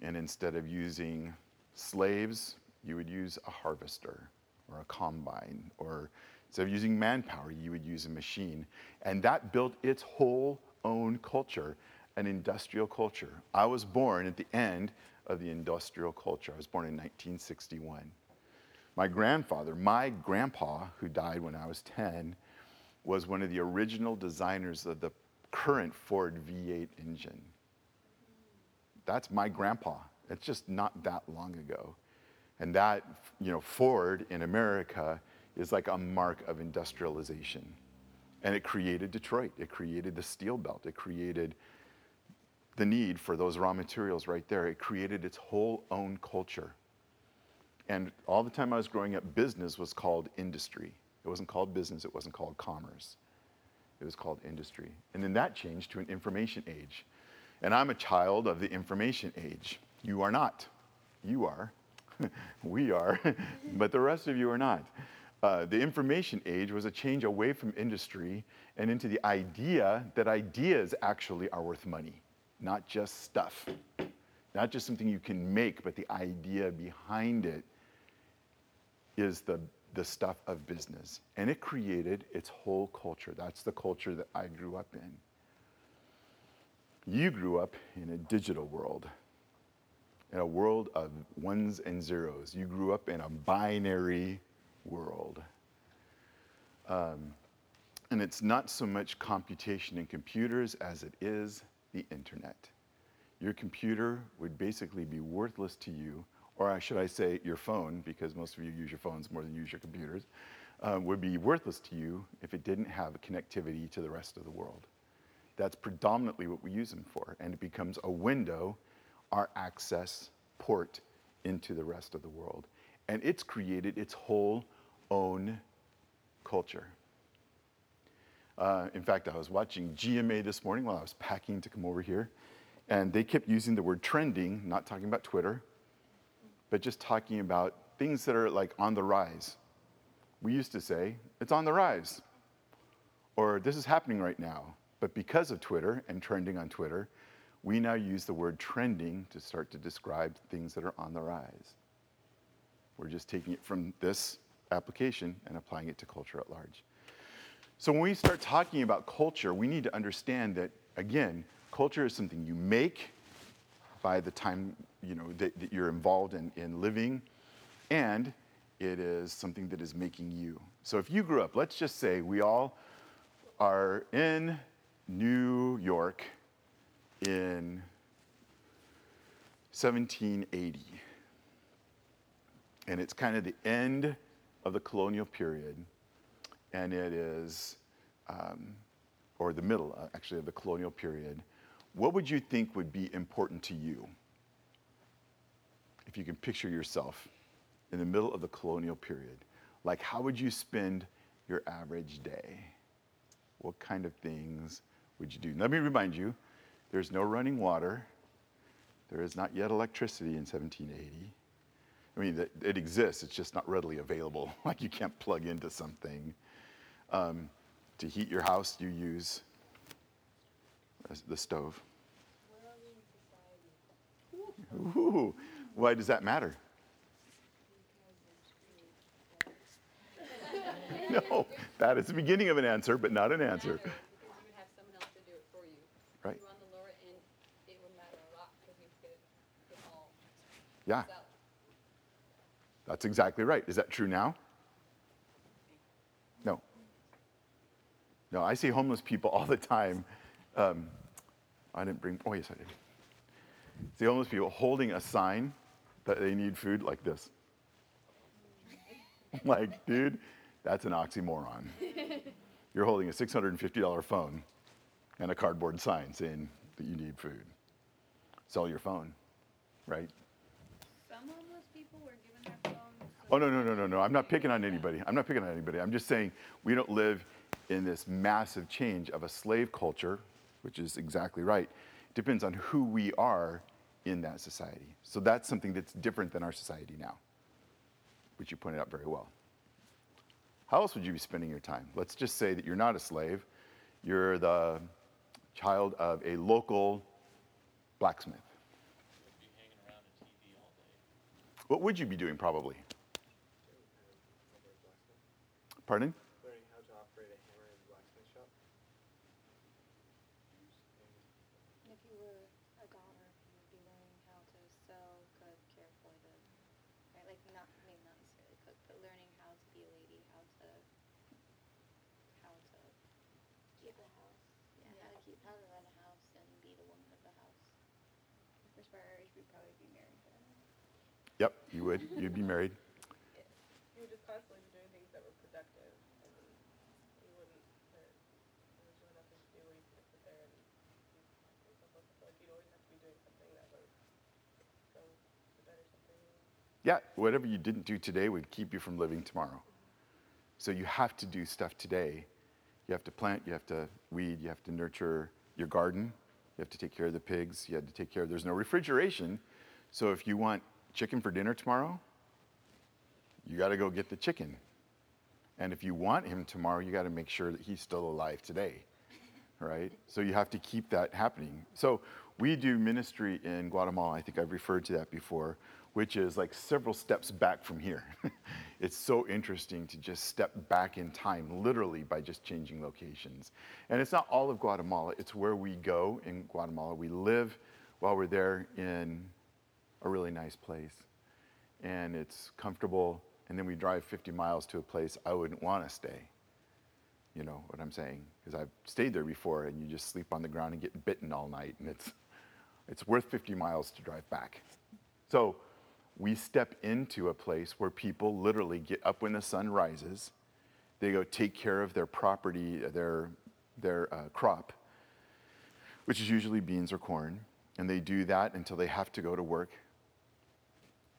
And instead of using slaves, you would use a harvester or a combine, or instead of using manpower, you would use a machine. And that built its whole own culture, an industrial culture. I was born at the end of the industrial culture. I was born in 1961. My grandfather, my grandpa, who died when I was 10, was one of the original designers of the current Ford V8 engine. That's my grandpa. It's just not that long ago. And that, you know, Ford in America is like a mark of industrialization. And it created Detroit. It created the steel belt. It created the need for those raw materials right there. It created its whole own culture. And all the time I was growing up, business was called industry. It wasn't called business, it wasn't called commerce. It was called industry. And then that changed to an information age. And I'm a child of the information age. You are not. You are. we are. but the rest of you are not. Uh, the information age was a change away from industry and into the idea that ideas actually are worth money, not just stuff. Not just something you can make, but the idea behind it is the, the stuff of business. And it created its whole culture. That's the culture that I grew up in. You grew up in a digital world, in a world of ones and zeros. You grew up in a binary world. Um, and it's not so much computation and computers as it is the internet. Your computer would basically be worthless to you, or should I say, your phone, because most of you use your phones more than you use your computers, um, would be worthless to you if it didn't have connectivity to the rest of the world. That's predominantly what we use them for, and it becomes a window, our access port into the rest of the world. And it's created its whole own culture. Uh, in fact, I was watching GMA this morning while I was packing to come over here, and they kept using the word trending, not talking about Twitter, but just talking about things that are like on the rise. We used to say, it's on the rise, or this is happening right now. But because of Twitter and trending on Twitter, we now use the word trending to start to describe things that are on the rise. We're just taking it from this application and applying it to culture at large. So when we start talking about culture, we need to understand that, again, culture is something you make by the time you know, that, that you're involved in, in living, and it is something that is making you. So if you grew up, let's just say we all are in New York in 1780. And it's kind of the end of the colonial period, and it is, um, or the middle, uh, actually, of the colonial period. What would you think would be important to you? If you can picture yourself in the middle of the colonial period, like how would you spend your average day? What kind of things would you do? Let me remind you there's no running water, there is not yet electricity in 1780. I mean, it exists, it's just not readily available. Like you can't plug into something. Um, to heat your house, you use the stove. Ooh, why does that matter? no, that is the beginning of an answer, but not an answer. Because you would have someone else to do it for you. Right. You on the lower end, it would matter a lot because you could get all Yeah, that's exactly right. Is that true now? No. No, I see homeless people all the time. Um, I didn't bring, oh, yes, I did. See homeless people holding a sign that they need food like this. like, dude, that's an oxymoron. You're holding a $650 phone and a cardboard sign saying that you need food. Sell your phone, right? Some homeless people were given their phones. Oh, no, no, no, no, no. I'm not picking on anybody. I'm not picking on anybody. I'm just saying we don't live in this massive change of a slave culture, which is exactly right. Depends on who we are in that society. So that's something that's different than our society now, which you pointed out very well. How else would you be spending your time? Let's just say that you're not a slave, you're the child of a local blacksmith. What would you be doing probably? Pardon? Learning how to operate a hammer in a blacksmith shop. And if you were a goner, you would be learning how to sew, cook, care for the, right? Like not maybe not necessarily cook, but learning how to be a lady, how to, how to, Keep the house. yeah, how to keep, how to run a house and be the woman of the house. Of our age, we'd probably be married, but I. Yep, you would. You'd be married. You would just constantly be doing things that were productive, and you wouldn't, there, there was really nothing to do where you could sit there and do yourself up. Like you'd always have to be doing something that was go to better something. Yeah, whatever you didn't do today would keep you from living tomorrow. Mm-hmm. So you have to do stuff today. You have to plant, you have to weed, you have to nurture your garden, You have to take care of the pigs. You had to take care of, there's no refrigeration. So if you want chicken for dinner tomorrow, you got to go get the chicken. And if you want him tomorrow, you got to make sure that he's still alive today, right? So you have to keep that happening. So we do ministry in Guatemala. I think I've referred to that before, which is like several steps back from here. it's so interesting to just step back in time, literally by just changing locations. And it's not all of Guatemala, it's where we go in Guatemala. We live while we're there in a really nice place. And it's comfortable. And then we drive 50 miles to a place I wouldn't want to stay. You know what I'm saying? Because I've stayed there before and you just sleep on the ground and get bitten all night. And it's, it's worth 50 miles to drive back. So we step into a place where people literally get up when the sun rises. They go take care of their property, their, their uh, crop, which is usually beans or corn. And they do that until they have to go to work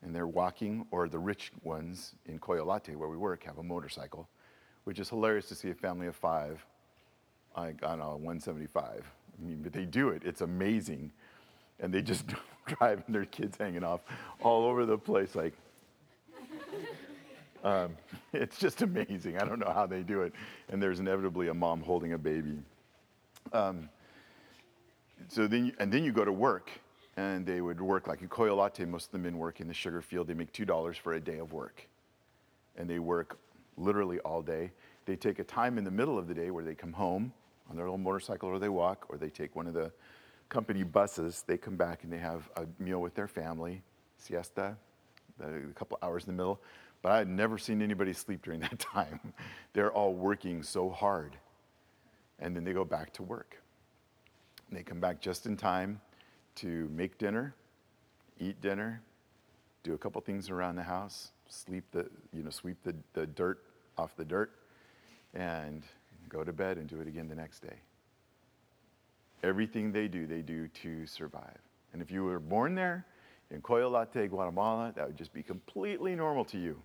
and they're walking, or the rich ones in Coyolate, where we work, have a motorcycle, which is hilarious to see a family of five like, on a 175. I mean, but they do it. It's amazing. And they just drive and their kids hanging off all over the place. Like, um, it's just amazing. I don't know how they do it. And there's inevitably a mom holding a baby. Um, so then, you, and then you go to work, and they would work like in Coyolate. Most of the men work in the sugar field. They make two dollars for a day of work, and they work literally all day. They take a time in the middle of the day where they come home on their little motorcycle, or they walk, or they take one of the company buses. They come back and they have a meal with their family, siesta, a couple hours in the middle. But I had never seen anybody sleep during that time. They're all working so hard, and then they go back to work. And they come back just in time to make dinner, eat dinner, do a couple things around the house, sleep the, you know, sweep the, the dirt off the dirt, and go to bed and do it again the next day. Everything they do, they do to survive. And if you were born there in Coyolate, Guatemala, that would just be completely normal to you.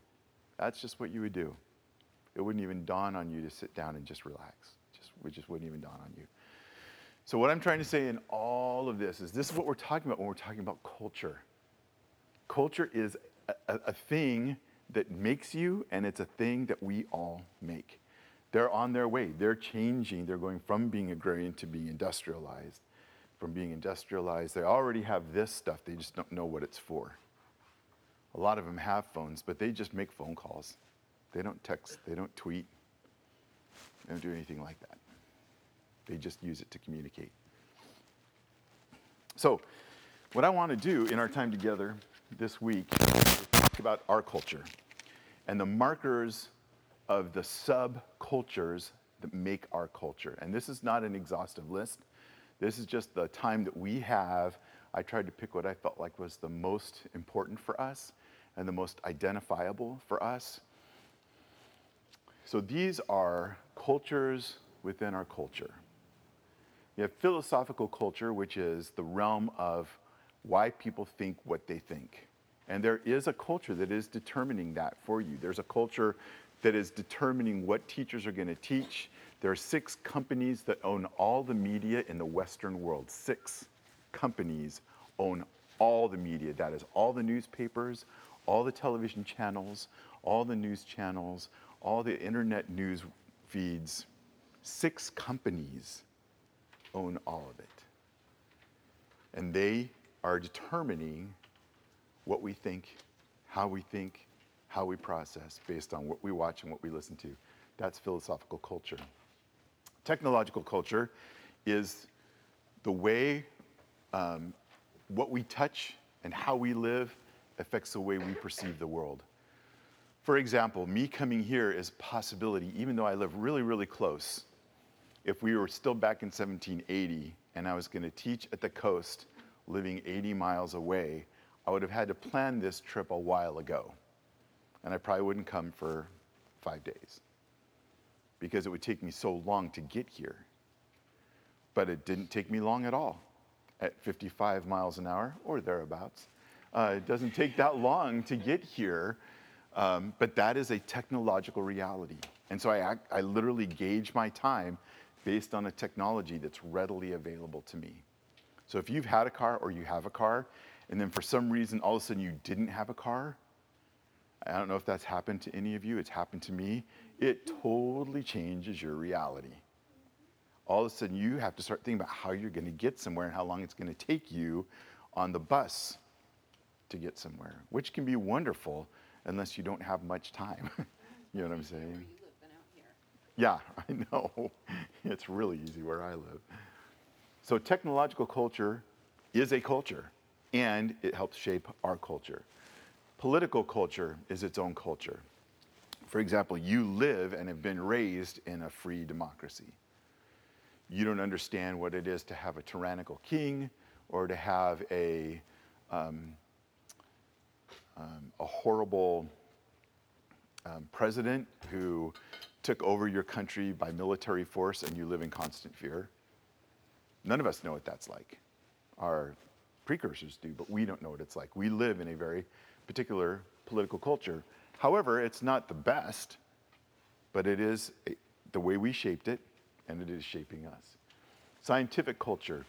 That's just what you would do. It wouldn't even dawn on you to sit down and just relax. Just, it just wouldn't even dawn on you. So, what I'm trying to say in all of this is this is what we're talking about when we're talking about culture. Culture is a, a, a thing that makes you, and it's a thing that we all make. They're on their way. They're changing. They're going from being agrarian to being industrialized. From being industrialized, they already have this stuff, they just don't know what it's for. A lot of them have phones, but they just make phone calls. They don't text, they don't tweet, they don't do anything like that. They just use it to communicate. So, what I want to do in our time together this week is talk about our culture and the markers of the subcultures that make our culture. And this is not an exhaustive list. This is just the time that we have. I tried to pick what I felt like was the most important for us and the most identifiable for us. So these are cultures within our culture. You have philosophical culture, which is the realm of why people think what they think. And there is a culture that is determining that for you. There's a culture that is determining what teachers are going to teach. There are six companies that own all the media in the Western world. Six companies own all the media. That is all the newspapers, all the television channels, all the news channels, all the internet news feeds. Six companies own all of it. And they are determining what we think, how we think, how we process based on what we watch and what we listen to. That's philosophical culture. Technological culture is the way um, what we touch and how we live affects the way we perceive the world. For example, me coming here is possibility, even though I live really, really close. If we were still back in 1780 and I was going to teach at the coast, living 80 miles away, I would have had to plan this trip a while ago. And I probably wouldn't come for five days because it would take me so long to get here. But it didn't take me long at all at 55 miles an hour or thereabouts. Uh, it doesn't take that long to get here, um, but that is a technological reality. And so I, I literally gauge my time based on a technology that's readily available to me. So if you've had a car or you have a car, and then for some reason all of a sudden you didn't have a car, I don't know if that's happened to any of you, it's happened to me. It totally changes your reality. All of a sudden, you have to start thinking about how you're going to get somewhere and how long it's going to take you on the bus to get somewhere, which can be wonderful unless you don't have much time. you know what I'm saying? Yeah, I know. It's really easy where I live. So, technological culture is a culture, and it helps shape our culture. Political culture is its own culture. For example, you live and have been raised in a free democracy. You don't understand what it is to have a tyrannical king or to have a, um, um, a horrible um, president who took over your country by military force and you live in constant fear. None of us know what that's like. Our precursors do, but we don't know what it's like. We live in a very particular political culture. However, it's not the best, but it is the way we shaped it, and it is shaping us. Scientific culture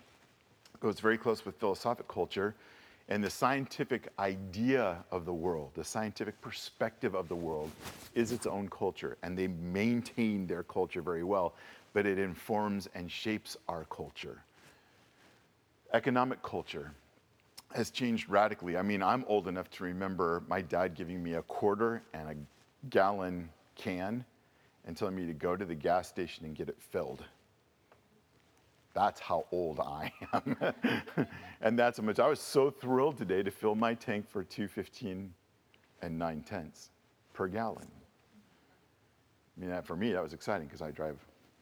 goes very close with philosophic culture, and the scientific idea of the world, the scientific perspective of the world, is its own culture, and they maintain their culture very well, but it informs and shapes our culture. Economic culture has changed radically. I mean, I'm old enough to remember my dad giving me a quarter and a gallon can and telling me to go to the gas station and get it filled. That's how old I am. and that's how much I was so thrilled today to fill my tank for 215 and 9 tenths per gallon. I mean, that, for me, that was exciting because I drive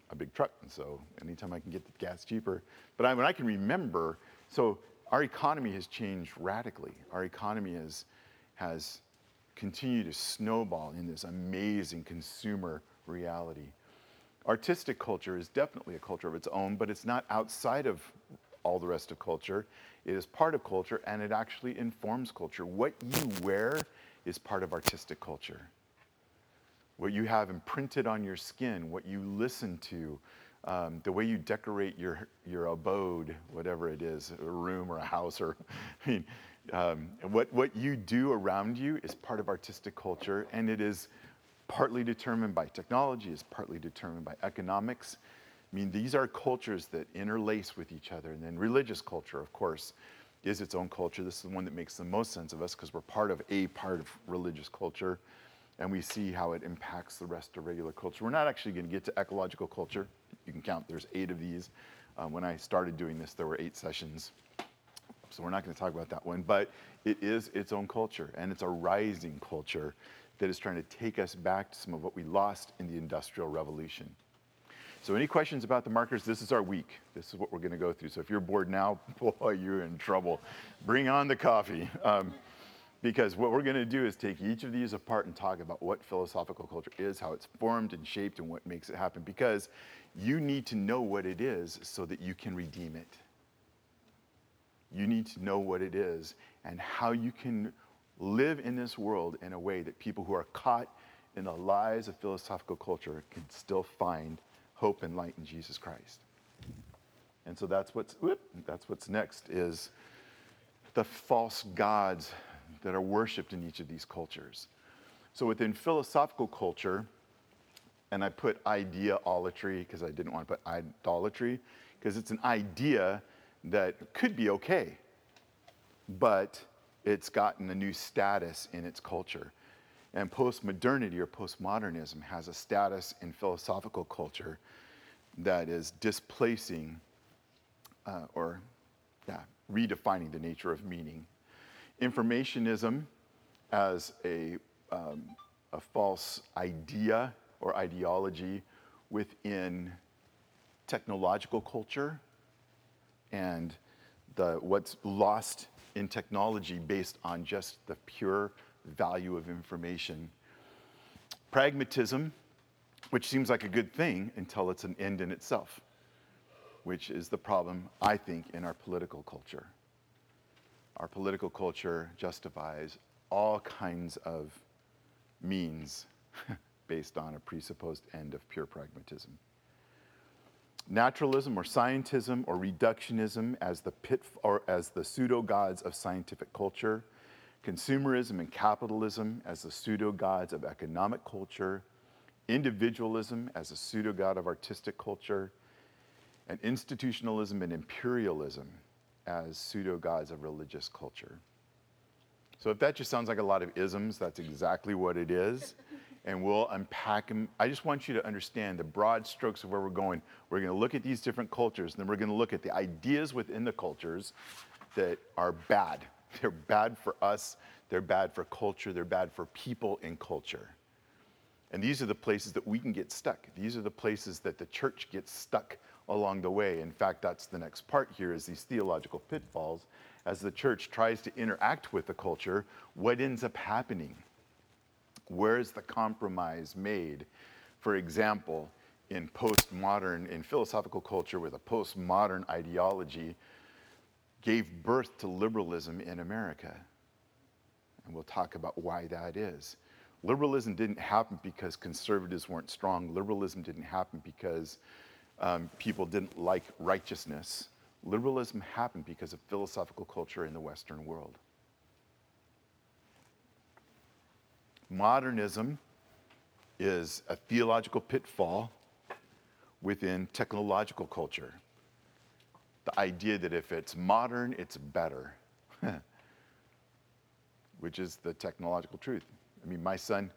a big truck, and so anytime I can get the gas cheaper. But I, when I can remember, so our economy has changed radically. Our economy has, has continued to snowball in this amazing consumer reality. Artistic culture is definitely a culture of its own, but it's not outside of all the rest of culture. It is part of culture and it actually informs culture. What you wear is part of artistic culture. What you have imprinted on your skin, what you listen to, um, the way you decorate your, your abode, whatever it is, a room or a house, or I mean, um, what, what you do around you is part of artistic culture, and it is partly determined by technology, is partly determined by economics. I mean, these are cultures that interlace with each other. And then religious culture, of course, is its own culture. This is the one that makes the most sense of us because we're part of a part of religious culture. And we see how it impacts the rest of regular culture. We're not actually going to get to ecological culture. You can count, there's eight of these. Um, when I started doing this, there were eight sessions. So we're not going to talk about that one. But it is its own culture, and it's a rising culture that is trying to take us back to some of what we lost in the Industrial Revolution. So, any questions about the markers? This is our week. This is what we're going to go through. So, if you're bored now, boy, you're in trouble. Bring on the coffee. Um, because what we're going to do is take each of these apart and talk about what philosophical culture is, how it's formed and shaped, and what makes it happen. Because you need to know what it is so that you can redeem it. You need to know what it is and how you can live in this world in a way that people who are caught in the lies of philosophical culture can still find hope and light in Jesus Christ. And so that's what's whoop, that's what's next is the false gods that are worshipped in each of these cultures. So within philosophical culture, and I put idealatry because I didn't want to put idolatry because it's an idea that could be okay, but it's gotten a new status in its culture. And postmodernity or postmodernism has a status in philosophical culture that is displacing uh, or yeah, redefining the nature of meaning. Informationism as a, um, a false idea or ideology within technological culture and the, what's lost in technology based on just the pure value of information. Pragmatism, which seems like a good thing until it's an end in itself, which is the problem, I think, in our political culture. Our political culture justifies all kinds of means based on a presupposed end of pure pragmatism. naturalism or scientism or reductionism as the pit or as the pseudo gods of scientific culture, consumerism and capitalism as the pseudo gods of economic culture, individualism as a pseudo god of artistic culture, and institutionalism and imperialism as pseudo gods of religious culture. So if that just sounds like a lot of isms, that's exactly what it is. And we'll unpack them. I just want you to understand the broad strokes of where we're going. We're going to look at these different cultures, and then we're going to look at the ideas within the cultures that are bad. They're bad for us, they're bad for culture, they're bad for people in culture. And these are the places that we can get stuck. These are the places that the church gets stuck along the way. In fact, that's the next part here is these theological pitfalls. As the church tries to interact with the culture, what ends up happening? Where is the compromise made? For example, in postmodern, in philosophical culture with a postmodern ideology, gave birth to liberalism in America. And we'll talk about why that is. Liberalism didn't happen because conservatives weren't strong. Liberalism didn't happen because um, people didn't like righteousness. Liberalism happened because of philosophical culture in the Western world. Modernism is a theological pitfall within technological culture. The idea that if it's modern, it's better, which is the technological truth. I mean, my son,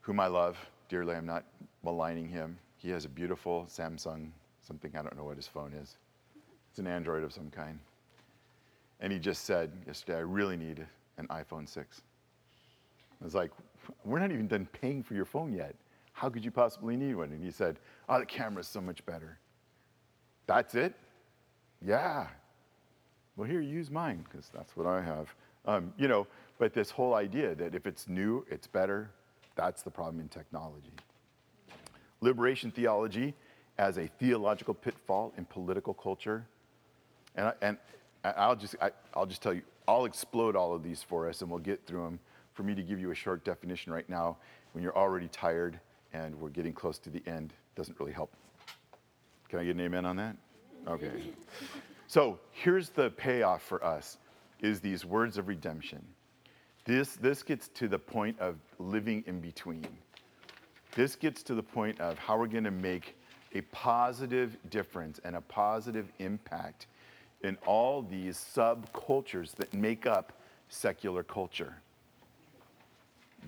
whom I love dearly, I'm not maligning him, he has a beautiful Samsung, something, I don't know what his phone is. It's an Android of some kind. And he just said yesterday, I really need an iPhone 6. I was like, we're not even done paying for your phone yet. How could you possibly need one? And he said, oh, the camera's so much better. That's it? Yeah. Well, here, use mine, because that's what I have. Um, you know, but this whole idea that if it's new, it's better, that's the problem in technology. Liberation theology as a theological pitfall in political culture. And, I, and I'll, just, I, I'll just tell you, I'll explode all of these for us and we'll get through them. For me to give you a short definition right now, when you're already tired and we're getting close to the end, doesn't really help. Can I get an amen on that? Okay. So here's the payoff for us is these words of redemption. This, this gets to the point of living in between. This gets to the point of how we're going to make a positive difference and a positive impact in all these subcultures that make up secular culture.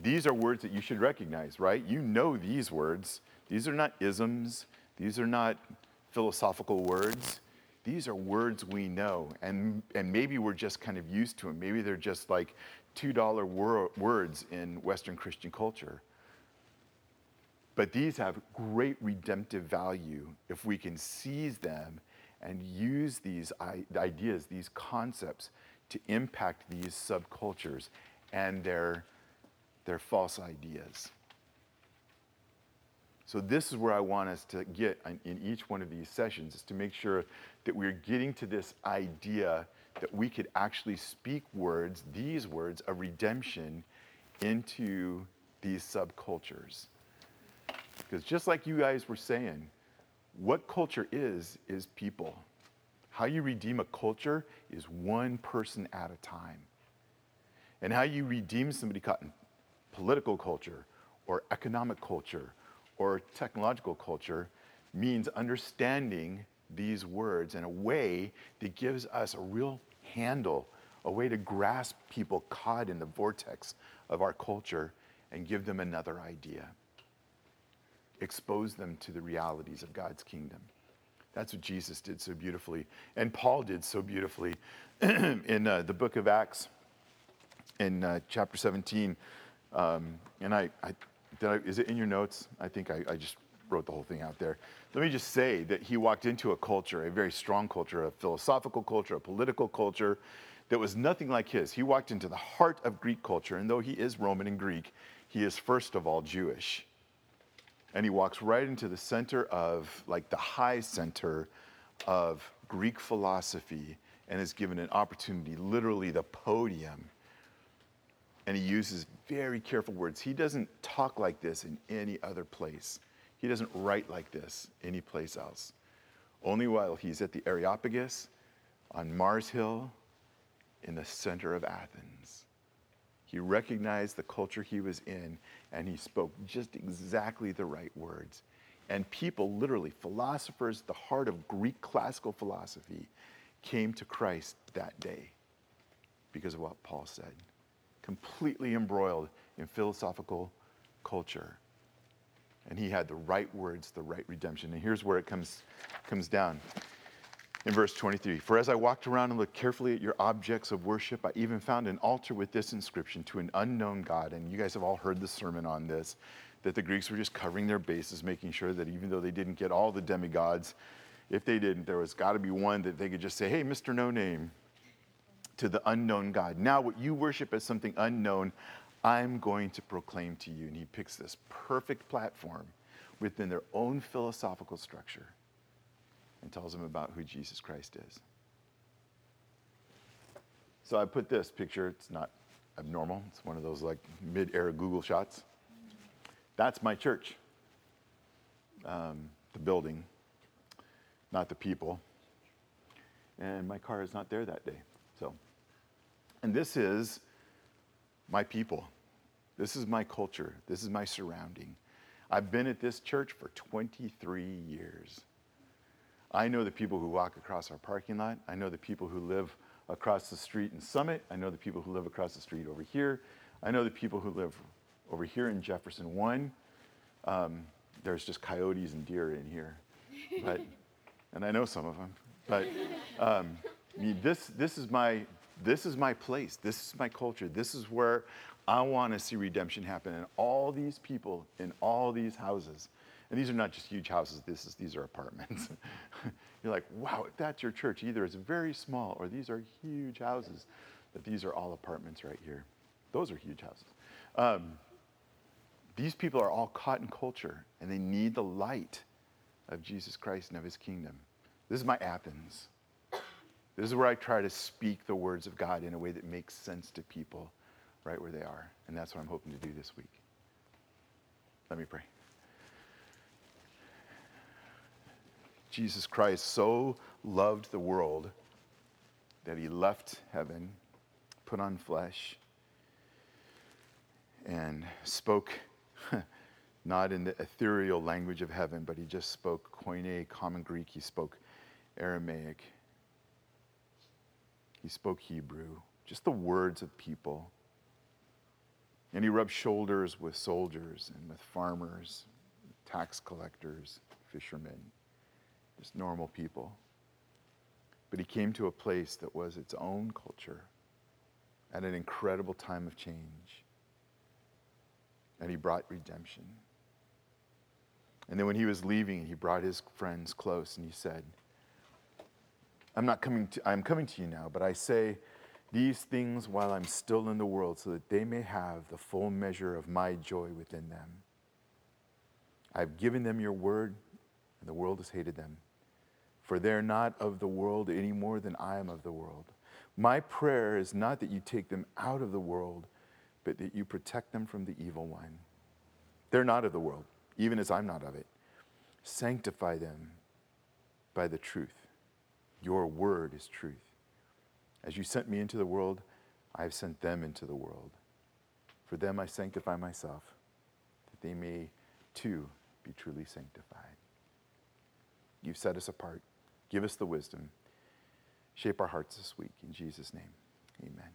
These are words that you should recognize, right? You know these words. These are not isms, these are not philosophical words. These are words we know, and, and maybe we're just kind of used to them. Maybe they're just like $2 wor- words in Western Christian culture. But these have great redemptive value if we can seize them and use these ideas, these concepts, to impact these subcultures and their, their false ideas. So this is where I want us to get in each one of these sessions is to make sure that we're getting to this idea that we could actually speak words, these words of redemption into these subcultures. Because just like you guys were saying, what culture is, is people. How you redeem a culture is one person at a time. And how you redeem somebody caught in political culture or economic culture or technological culture means understanding these words in a way that gives us a real handle, a way to grasp people caught in the vortex of our culture and give them another idea expose them to the realities of God's kingdom. That's what Jesus did so beautifully. And Paul did so beautifully in uh, the book of Acts, in uh, chapter 17. Um, and I, I, I, is it in your notes? I think I, I just wrote the whole thing out there. Let me just say that he walked into a culture, a very strong culture, a philosophical culture, a political culture that was nothing like his. He walked into the heart of Greek culture, and though he is Roman and Greek, he is first of all Jewish and he walks right into the center of, like, the high center of Greek philosophy and is given an opportunity, literally the podium. And he uses very careful words. He doesn't talk like this in any other place. He doesn't write like this any place else. only while he's at the Areopagus on Mars Hill in the center of Athens. He recognized the culture he was in and he spoke just exactly the right words. And people, literally, philosophers, the heart of Greek classical philosophy, came to Christ that day because of what Paul said. Completely embroiled in philosophical culture. And he had the right words, the right redemption. And here's where it comes, comes down in verse 23 For as I walked around and looked carefully at your objects of worship, I even found an altar with this inscription to an unknown God. And you guys have all heard the sermon on this that the Greeks were just covering their bases, making sure that even though they didn't get all the demigods, if they didn't, there was got to be one that they could just say, hey, Mr. No Name, to the unknown God. Now, what you worship as something unknown, I'm going to proclaim to you. And he picks this perfect platform within their own philosophical structure and tells them about who Jesus Christ is. So I put this picture, it's not abnormal, it's one of those like mid air Google shots. That's my church. Um, the building, not the people. And my car is not there that day. And this is my people. This is my culture. This is my surrounding. I've been at this church for 23 years. I know the people who walk across our parking lot. I know the people who live across the street in Summit. I know the people who live across the street over here. I know the people who live over here in Jefferson 1. Um, there's just coyotes and deer in here. But, and I know some of them. But um, I mean, this, this, is my, this is my place. This is my culture. This is where I want to see redemption happen. And all these people in all these houses, and these are not just huge houses, this is, these are apartments. You're like, wow, if that's your church, either it's very small or these are huge houses, but these are all apartments right here. Those are huge houses. Um, these people are all caught in culture and they need the light of Jesus Christ and of his kingdom. This is my Athens. This is where I try to speak the words of God in a way that makes sense to people right where they are. And that's what I'm hoping to do this week. Let me pray. Jesus Christ so loved the world that he left heaven, put on flesh, and spoke not in the ethereal language of heaven, but he just spoke Koine, common Greek. He spoke Aramaic. He spoke Hebrew, just the words of people. And he rubbed shoulders with soldiers and with farmers, tax collectors, fishermen, just normal people. But he came to a place that was its own culture at an incredible time of change. And he brought redemption. And then when he was leaving, he brought his friends close and he said, I'm not coming to, I'm coming to you now, but I say these things while I'm still in the world so that they may have the full measure of my joy within them. I've given them your word, and the world has hated them, for they're not of the world any more than I am of the world. My prayer is not that you take them out of the world, but that you protect them from the evil one. They're not of the world, even as I'm not of it. Sanctify them by the truth. Your word is truth. As you sent me into the world, I have sent them into the world. For them I sanctify myself, that they may too be truly sanctified. You've set us apart. Give us the wisdom. Shape our hearts this week. In Jesus' name, amen.